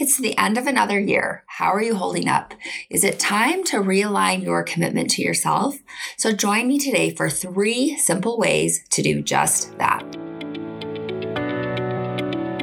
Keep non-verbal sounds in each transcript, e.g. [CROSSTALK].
It's the end of another year. How are you holding up? Is it time to realign your commitment to yourself? So join me today for three simple ways to do just that.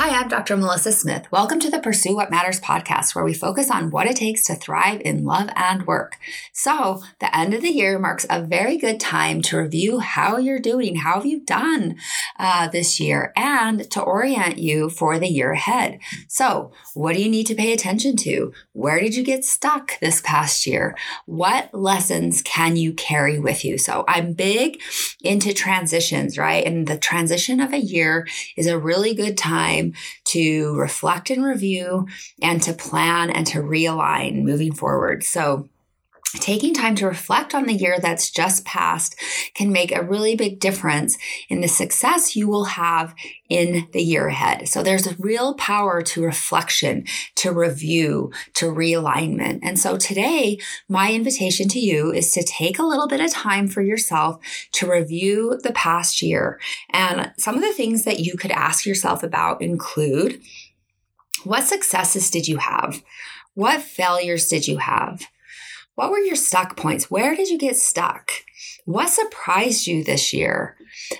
Hi, I'm Dr. Melissa Smith. Welcome to the Pursue What Matters podcast, where we focus on what it takes to thrive in love and work. So, the end of the year marks a very good time to review how you're doing, how have you done uh, this year, and to orient you for the year ahead. So, what do you need to pay attention to? Where did you get stuck this past year? What lessons can you carry with you? So, I'm big into transitions, right? And the transition of a year is a really good time to reflect and review and to plan and to realign moving forward. So, Taking time to reflect on the year that's just passed can make a really big difference in the success you will have in the year ahead. So there's a real power to reflection, to review, to realignment. And so today, my invitation to you is to take a little bit of time for yourself to review the past year. And some of the things that you could ask yourself about include what successes did you have? What failures did you have? What were your stuck points? Where did you get stuck? What surprised you this year?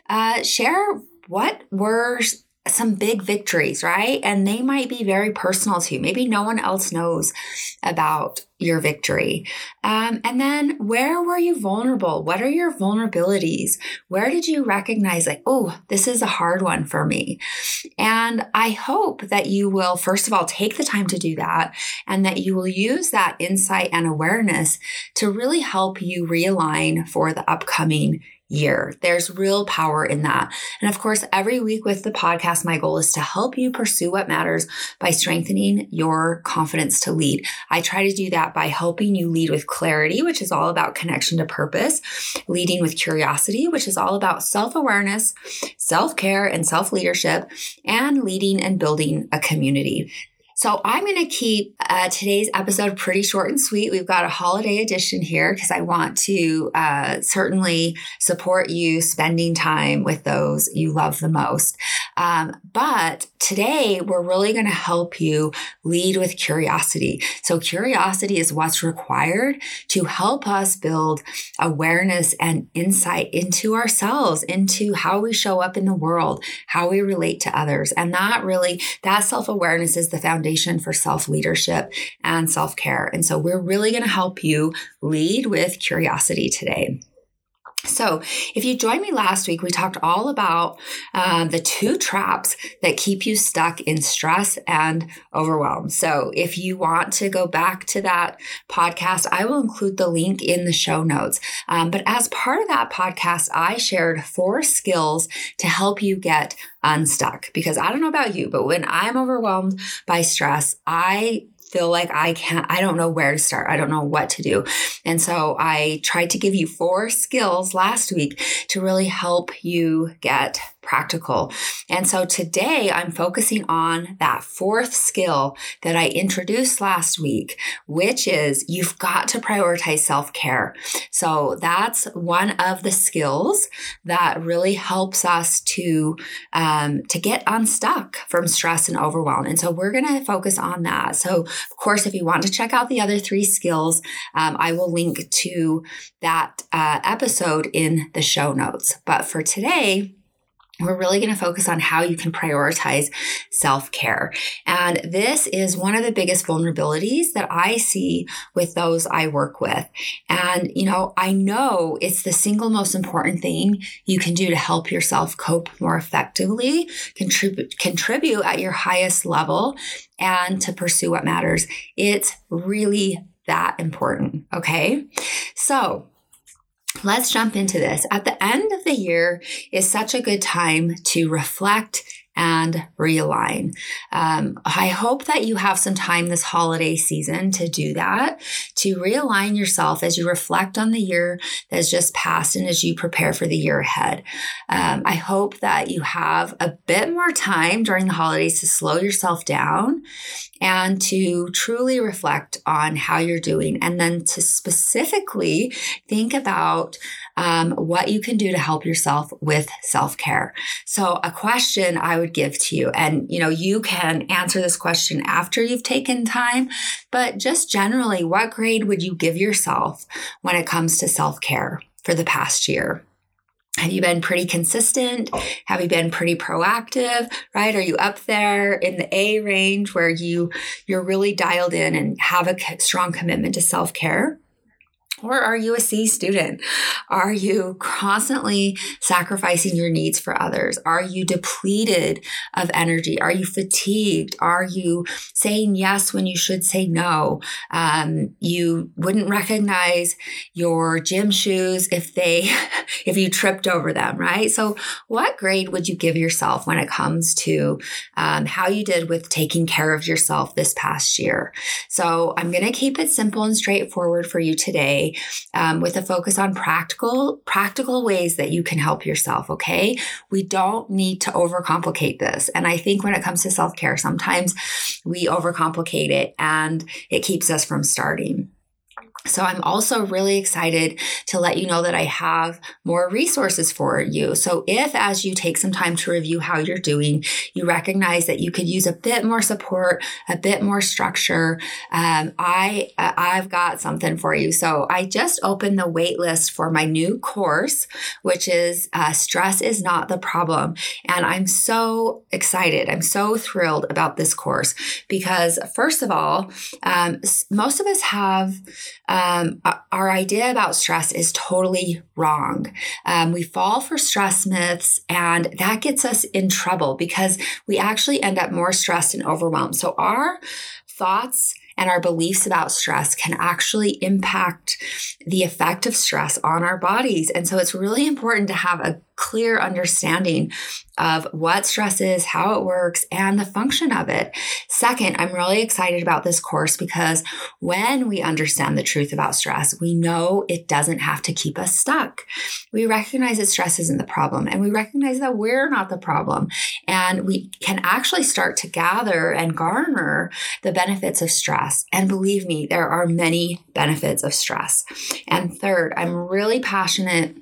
Uh, share what were some big victories, right? And they might be very personal to you. Maybe no one else knows about your victory. Um, and then where were you vulnerable? What are your vulnerabilities? Where did you recognize, like, oh, this is a hard one for me? And I hope that you will, first of all, take the time to do that and that you will use that insight and awareness to really help you realign for the upcoming year. There's real power in that. And of course, every week with the podcast, my goal is to help you pursue what matters by strengthening your confidence to lead. I try to do that by helping you lead with clarity, which is all about connection to purpose, leading with curiosity, which is all about self awareness, self care, and self leadership, and leading and building a community. So I'm going to keep uh, today's episode pretty short and sweet. We've got a holiday edition here because I want to uh, certainly support you spending time with those you love the most. Um, but today we're really going to help you lead with curiosity. So curiosity is what's required to help us build awareness and insight into ourselves, into how we show up in the world, how we relate to others. And that really, that self awareness is the foundation foundation for self leadership and self care. And so we're really going to help you lead with curiosity today. So, if you joined me last week, we talked all about uh, the two traps that keep you stuck in stress and overwhelm. So, if you want to go back to that podcast, I will include the link in the show notes. Um, but as part of that podcast, I shared four skills to help you get unstuck because I don't know about you, but when I'm overwhelmed by stress, I feel like I can't, I don't know where to start. I don't know what to do. And so I tried to give you four skills last week to really help you get practical. And so today I'm focusing on that fourth skill that I introduced last week, which is you've got to prioritize self care. So that's one of the skills that really helps us to, um, to get unstuck from stress and overwhelm. And so we're going to focus on that. So of course, if you want to check out the other three skills, um, I will link to that uh, episode in the show notes. But for today, we're really going to focus on how you can prioritize self care. And this is one of the biggest vulnerabilities that I see with those I work with. And, you know, I know it's the single most important thing you can do to help yourself cope more effectively, contribute, contribute at your highest level, and to pursue what matters. It's really that important. Okay. So, Let's jump into this. At the end of the year is such a good time to reflect and realign. Um, I hope that you have some time this holiday season to do that, to realign yourself as you reflect on the year that's just passed and as you prepare for the year ahead. Um, I hope that you have a bit more time during the holidays to slow yourself down and to truly reflect on how you're doing and then to specifically think about um, what you can do to help yourself with self-care so a question i would give to you and you know you can answer this question after you've taken time but just generally what grade would you give yourself when it comes to self-care for the past year have you been pretty consistent? Have you been pretty proactive? Right? Are you up there in the A range where you you're really dialed in and have a strong commitment to self-care? Or are you a C student? Are you constantly sacrificing your needs for others? Are you depleted of energy? Are you fatigued? Are you saying yes when you should say no? Um, you wouldn't recognize your gym shoes if they, [LAUGHS] if you tripped over them, right? So, what grade would you give yourself when it comes to um, how you did with taking care of yourself this past year? So, I'm going to keep it simple and straightforward for you today um, with a focus on practical, practical ways that you can help yourself. Okay. We don't need to overcomplicate this. And I think when it comes to self care, sometimes we overcomplicate it and it keeps us from starting. So I'm also really excited to let you know that I have more resources for you. So if as you take some time to review how you're doing, you recognize that you could use a bit more support, a bit more structure, um, I uh, I've got something for you. So I just opened the waitlist for my new course, which is uh, stress is not the problem, and I'm so excited. I'm so thrilled about this course because first of all, um, most of us have um, our idea about stress is totally wrong. Um, we fall for stress myths, and that gets us in trouble because we actually end up more stressed and overwhelmed. So, our thoughts and our beliefs about stress can actually impact the effect of stress on our bodies. And so it's really important to have a clear understanding of what stress is, how it works, and the function of it. Second, I'm really excited about this course because when we understand the truth about stress, we know it doesn't have to keep us stuck. We recognize that stress isn't the problem, and we recognize that we're not the problem. And we can actually start to gather and garner the benefits of stress. And believe me, there are many benefits of stress. And third, I'm really passionate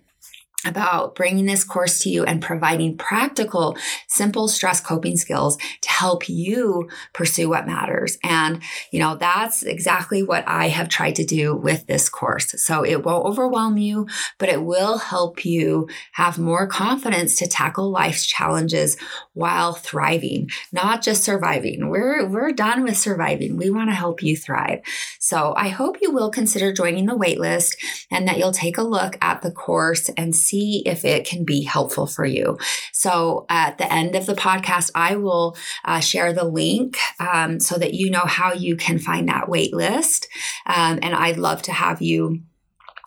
about bringing this course to you and providing practical, simple stress coping skills to help you pursue what matters. And, you know, that's exactly what I have tried to do with this course. So it won't overwhelm you, but it will help you have more confidence to tackle life's challenges while thriving, not just surviving. We're, we're done with surviving. We want to help you thrive. So I hope you will consider joining the waitlist and that you'll take a look at the course and see if it can be helpful for you. So at the end of the podcast, I will uh, share the link um, so that you know how you can find that wait list. Um, and I'd love to have you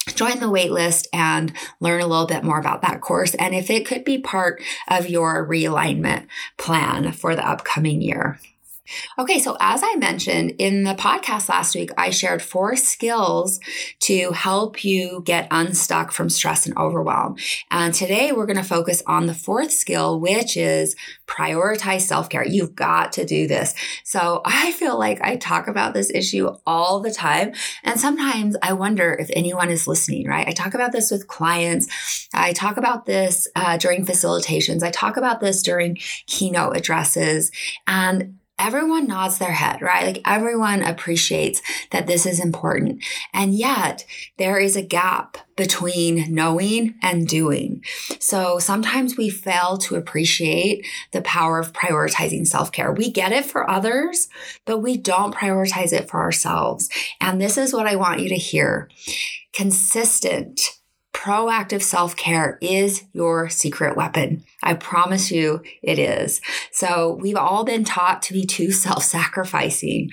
join the waitlist and learn a little bit more about that course and if it could be part of your realignment plan for the upcoming year. Okay, so as I mentioned in the podcast last week, I shared four skills to help you get unstuck from stress and overwhelm. And today we're going to focus on the fourth skill, which is prioritize self care. You've got to do this. So [LAUGHS] I feel like I talk about this issue all the time. And sometimes I wonder if anyone is listening, right? I talk about this with clients. I talk about this uh, during facilitations. I talk about this during keynote addresses. And everyone nods their head, right? Like everyone appreciates that this is important. And yet there is a gap between knowing and doing. So sometimes we fail to appreciate the power of prioritizing self care. We get it for others, but we don't prioritize it for ourselves. And this is what I want you to hear consistent proactive self care is your secret weapon. I promise you it is. So we've all been taught to be too [LAUGHS] self sacrificing,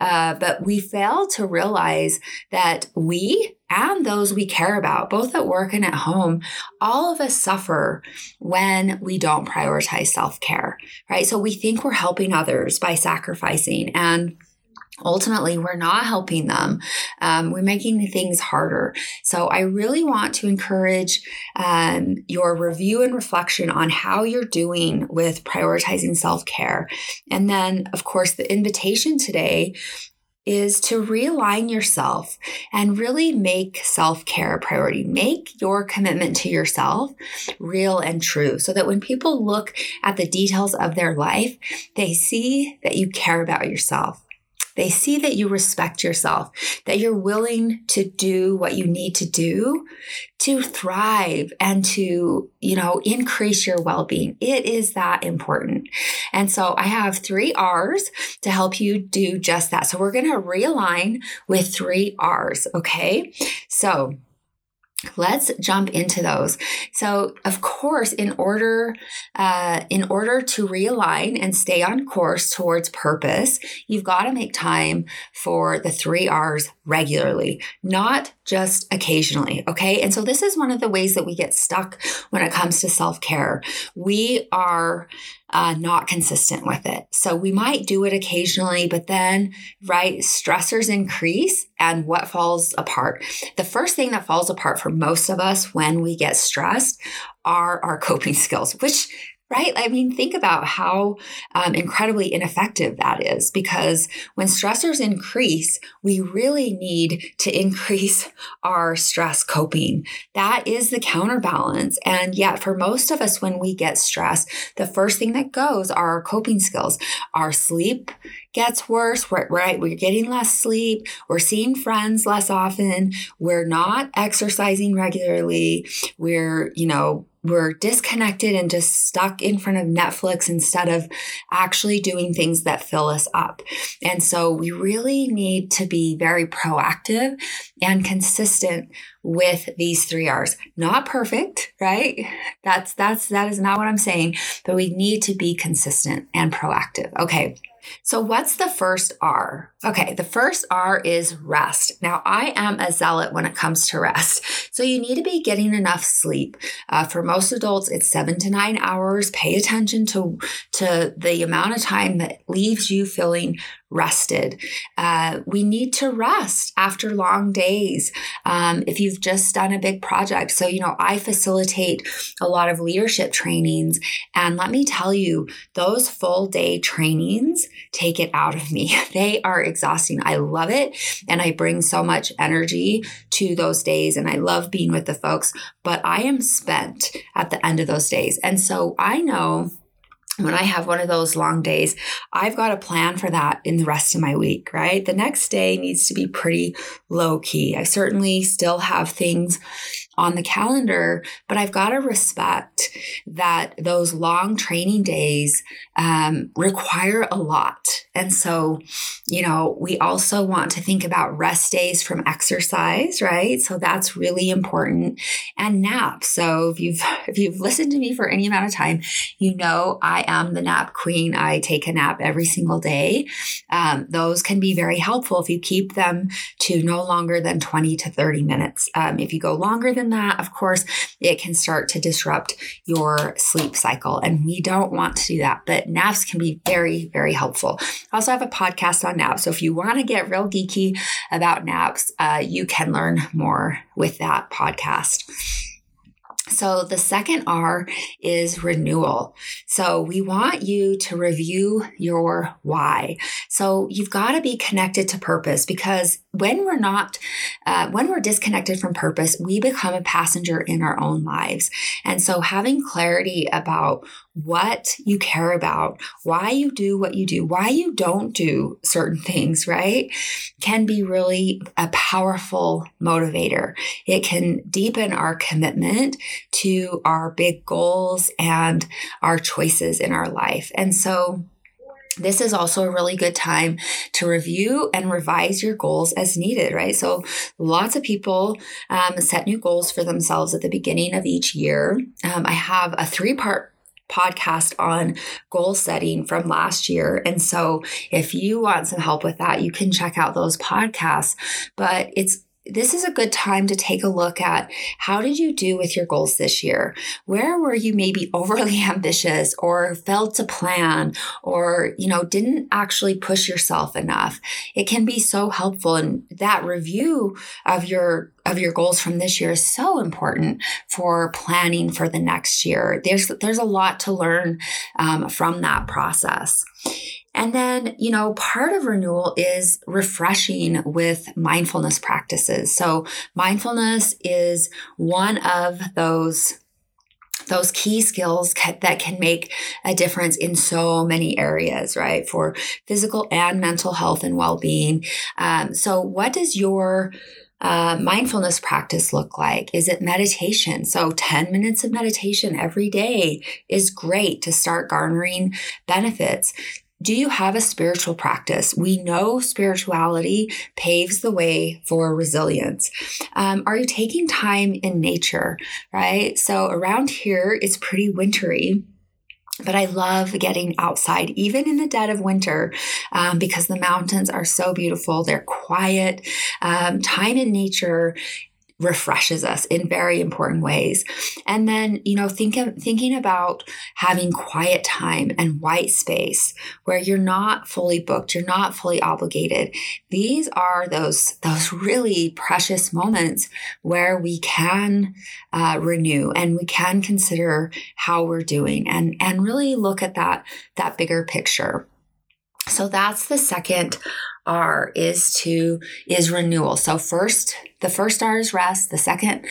uh, but we fail to realize that we and those we care about, both at work and at home, all of us suffer when we don't prioritize self care, right? So we think we're helping others by sacrificing and ultimately we're not helping them um, we're making things harder so i really want to encourage um, your review and reflection on how you're doing with prioritizing self-care and then of course the invitation today is to realign yourself and really make self care a priority. Make your commitment to yourself real and true so that when people look at the details of their life, they see that you care about yourself. They see that you respect yourself, that you're willing to do what you need to do to thrive and to, you know, increase your well-being. It is that important. And so I have three R's to help you do just that. So we're going to realign with three R's. Okay. So let's jump into those. So of course in order uh, in order to realign and stay on course towards purpose you've got to make time for the three r's regularly not just occasionally okay? And so this is one of the ways that we get stuck when it comes to self-care. We are uh, not consistent with it. So we might do it occasionally, but then, right, stressors increase and what falls apart? The first thing that falls apart for most of us when we get stressed are our coping skills, which right? I mean, think about how um, incredibly ineffective that is because when stressors increase, we really need to increase [LAUGHS] our stress coping. That is the counterbalance. And yet, for most of us, when we get stressed, the first thing that goes are our coping skills. Our sleep gets worse, right? We're getting less sleep. We're seeing friends less often. We're not exercising regularly. We're, you know, we're disconnected and just stuck in front of Netflix instead of actually doing things that fill us up. And so we really need to be very proactive and consistent with these three R's. Not perfect, right? That's that's that is not what I'm saying, but we need to be consistent and proactive. Okay. So, what's the first R? Okay, the first R is rest. Now, I am a zealot when it comes to rest. So, you need to be getting enough sleep. Uh, for most adults, it's seven to nine hours. Pay attention to, to the amount of time that leaves you feeling rested. Uh, we need to rest after long days. Um, if you've just done a big project. So, you know, I facilitate a lot of leadership trainings. And let me tell you, those full day trainings take it out of me. [LAUGHS] They are exhausting. I love it. And I bring so much energy to those days. And I love being with the folks, but I am spent at the end of those days. And so I know when I have one of those long days, I've got a plan for that in the rest of my week, right? The next day needs to be pretty low key. I certainly still have things on the calendar, but I've got to respect that those long training days um, require a lot. And so, you know, we also want to think about rest days from exercise, right? So that's really important. And naps. So if you've if you've listened to me for any amount of time, you know I am the nap queen. I take a nap every single day. Um, those can be very helpful if you keep them to no longer than 20 to 30 minutes. Um, if you go longer than that, of course, it can start to disrupt your sleep cycle. And we don't want to do that. But naps can be very, very helpful. I also have a podcast on naps. So if you want to get real geeky about naps, uh, you can learn more with that podcast. So the second R is renewal. So we want you to review your why. So you've got to be connected to purpose because when we're not, uh, when we're disconnected from purpose, we become a passenger in our own lives. And so having clarity about what you care about, why you do what you do, why you don't do certain things, right, can be really a powerful motivator. It can deepen our commitment to our big goals and our choices in our life. And so, this is also a really good time to review and revise your goals as needed, right? So, lots of people um, set new goals for themselves at the beginning of each year. Um, I have a three part podcast on goal setting from last year. And so if you want some help with that, you can check out those podcasts. But it's this is a good time to take a look at how did you do with your goals this year? Where were you maybe [LAUGHS] overly ambitious or failed to plan or, you know, didn't actually push yourself enough? It can be so helpful. And that review of your of your goals from this year is so important for planning for the next year. There's there's a lot to learn um, from that process. And then, you know, part of renewal is refreshing with mindfulness practices. So, mindfulness is one of those those key skills that can make a difference in so many areas, right? For physical and mental health and well being. Um, so, what does your uh, mindfulness practice look like? Is it meditation? So, 10 minutes of meditation every day is great to start garnering benefits. Do you have a spiritual practice? We know spirituality paves the way for resilience. Um, are you taking time in nature, right? So around here, it's pretty wintry. But I love getting outside, even in the dead of winter, um, because the mountains are so beautiful. They're quiet. Um, time in nature refreshes us in very important ways. And then, you know, think of, thinking about having quiet time and white space where you're not fully booked, you're not fully obligated. These are those those really precious moments where we can uh, renew and we can consider how we're doing and and really look at that that bigger picture. So that's the second R is to is renewal. So first, the first R is rest. The second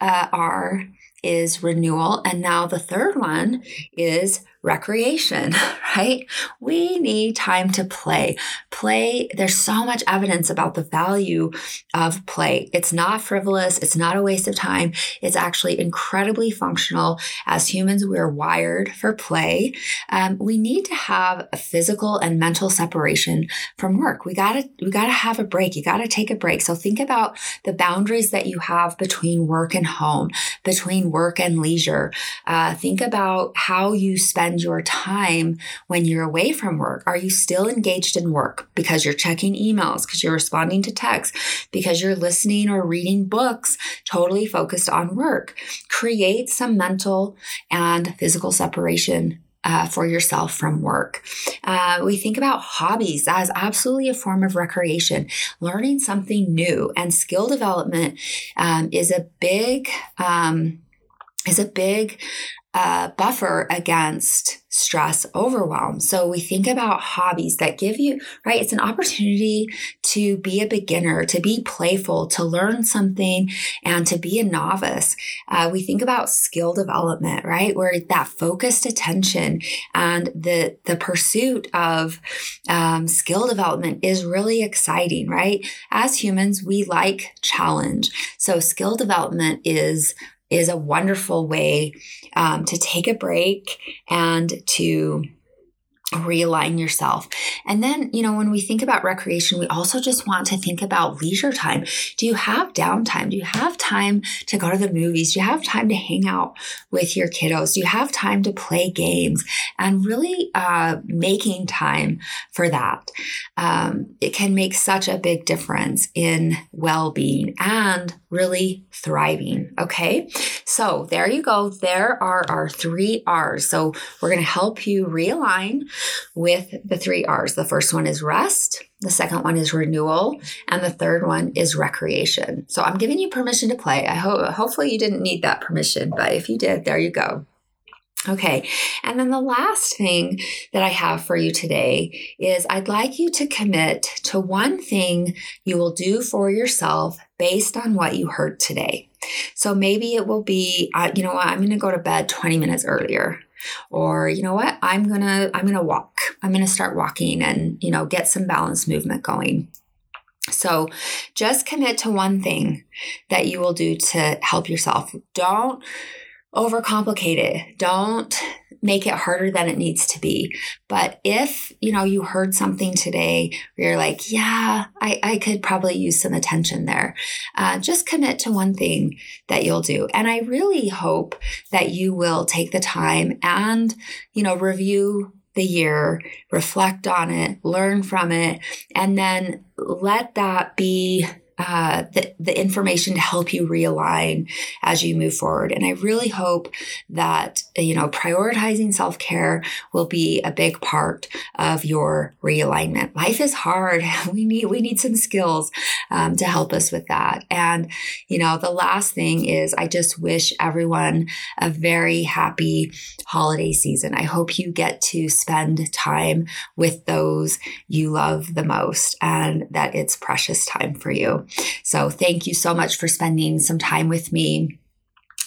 uh, R is renewal, and now the third one is recreation, [LAUGHS] right? We need time to play. Play, there's so much evidence about the value of play. It's not frivolous, it's not a waste of time. It's actually incredibly functional. As humans, we're wired for play. Um, we need to have a physical and mental separation from work. We gotta, we gotta have a break. You gotta take a break. So think about the boundaries that you have between work and home, between work and leisure. Uh, think about how you spend spend your time when you're away from work? Are you still engaged in work because you're checking emails, because you're responding to texts, because you're listening or reading books, totally focused on work? Create some mental and physical separation uh, for yourself from work. Uh, we think about hobbies as absolutely a form of recreation, learning something new, and skill development um, is a big um, is a big uh, buffer against stress overwhelm. So we think about hobbies that give you, right? It's an opportunity to be a beginner, to be playful, to learn something, and to be a novice. Uh, we think about skill development, right? Where that focused attention and the, the pursuit of um, skill development is really exciting, right? As humans, we like challenge. So skill development is is a wonderful way um, to take a break and to realign yourself. And then, you know, when we think about recreation, we also just want to think about leisure time. Do you have downtime? Do you have time to go to the movies? Do you have time to hang out with your kiddos? Do you have time to play games? And really uh, making time for that. Um, it can make such a big difference in well being and really thriving. Okay. So there you go. There are our three R's. So we're going to help you realign with the three R's. The first one is rest. The second one is renewal, and the third one is recreation. So I'm giving you permission to play. I hope hopefully you didn't need that permission, but if you did, there you go. Okay. And then the last thing that I have for you today is I'd like you to commit to one thing you will do for yourself based on what you heard today. So maybe it will be, uh, you know what, I'm going to go to bed 20 minutes earlier. Or, you know what, I'm to, I'm to walk. I'm to start walking and, you know, get some balance movement going. So just commit to one thing that you will do to help yourself. Don't overcomplicate it. Don't make it harder than it needs to be. But if, you know, you heard something today where you're like, yeah, I, I could probably use some attention there, uh, just commit to one thing that you'll do. And I really hope that you will take the time and, you know, review the year, reflect on it, learn from it, and then let that be uh, the, the information to help you realign as you move forward. And I really hope that, you know, prioritizing self care will be a big part of your realignment. Life is hard. [LAUGHS] We need, we need some skills um, to help us with that. And, you know, the last thing is I just wish everyone a very happy holiday season. I hope you get to spend time with those you love the most and that it's precious time for you. So thank you so much for spending some time with me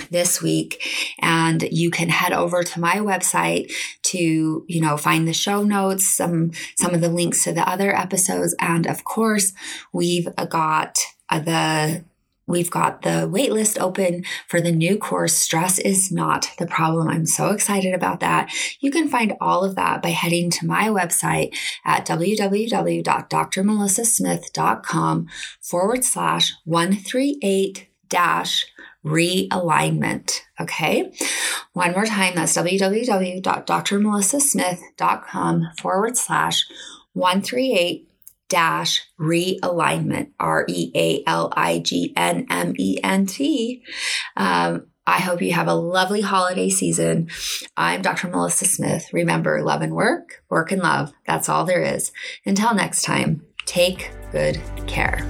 this week. And you can head over to my website to you know find the show notes some some of the links to the other episodes. And of course we've got the We've got the waitlist open for the new course, Stress is Not the Problem. I'm so excited about that. You can find all of that by heading to my website at www.drmelissasmith.com forward slash 138 dash realignment. Okay. One more time, that's www.drmelissasmith.com forward slash 138 dash realignment, R E A L I G N M E N T. Um, I hope you have a lovely holiday season. I'm Dr. Melissa Smith. Remember, love and work, work and love. That's all there is. Until next time, take good care.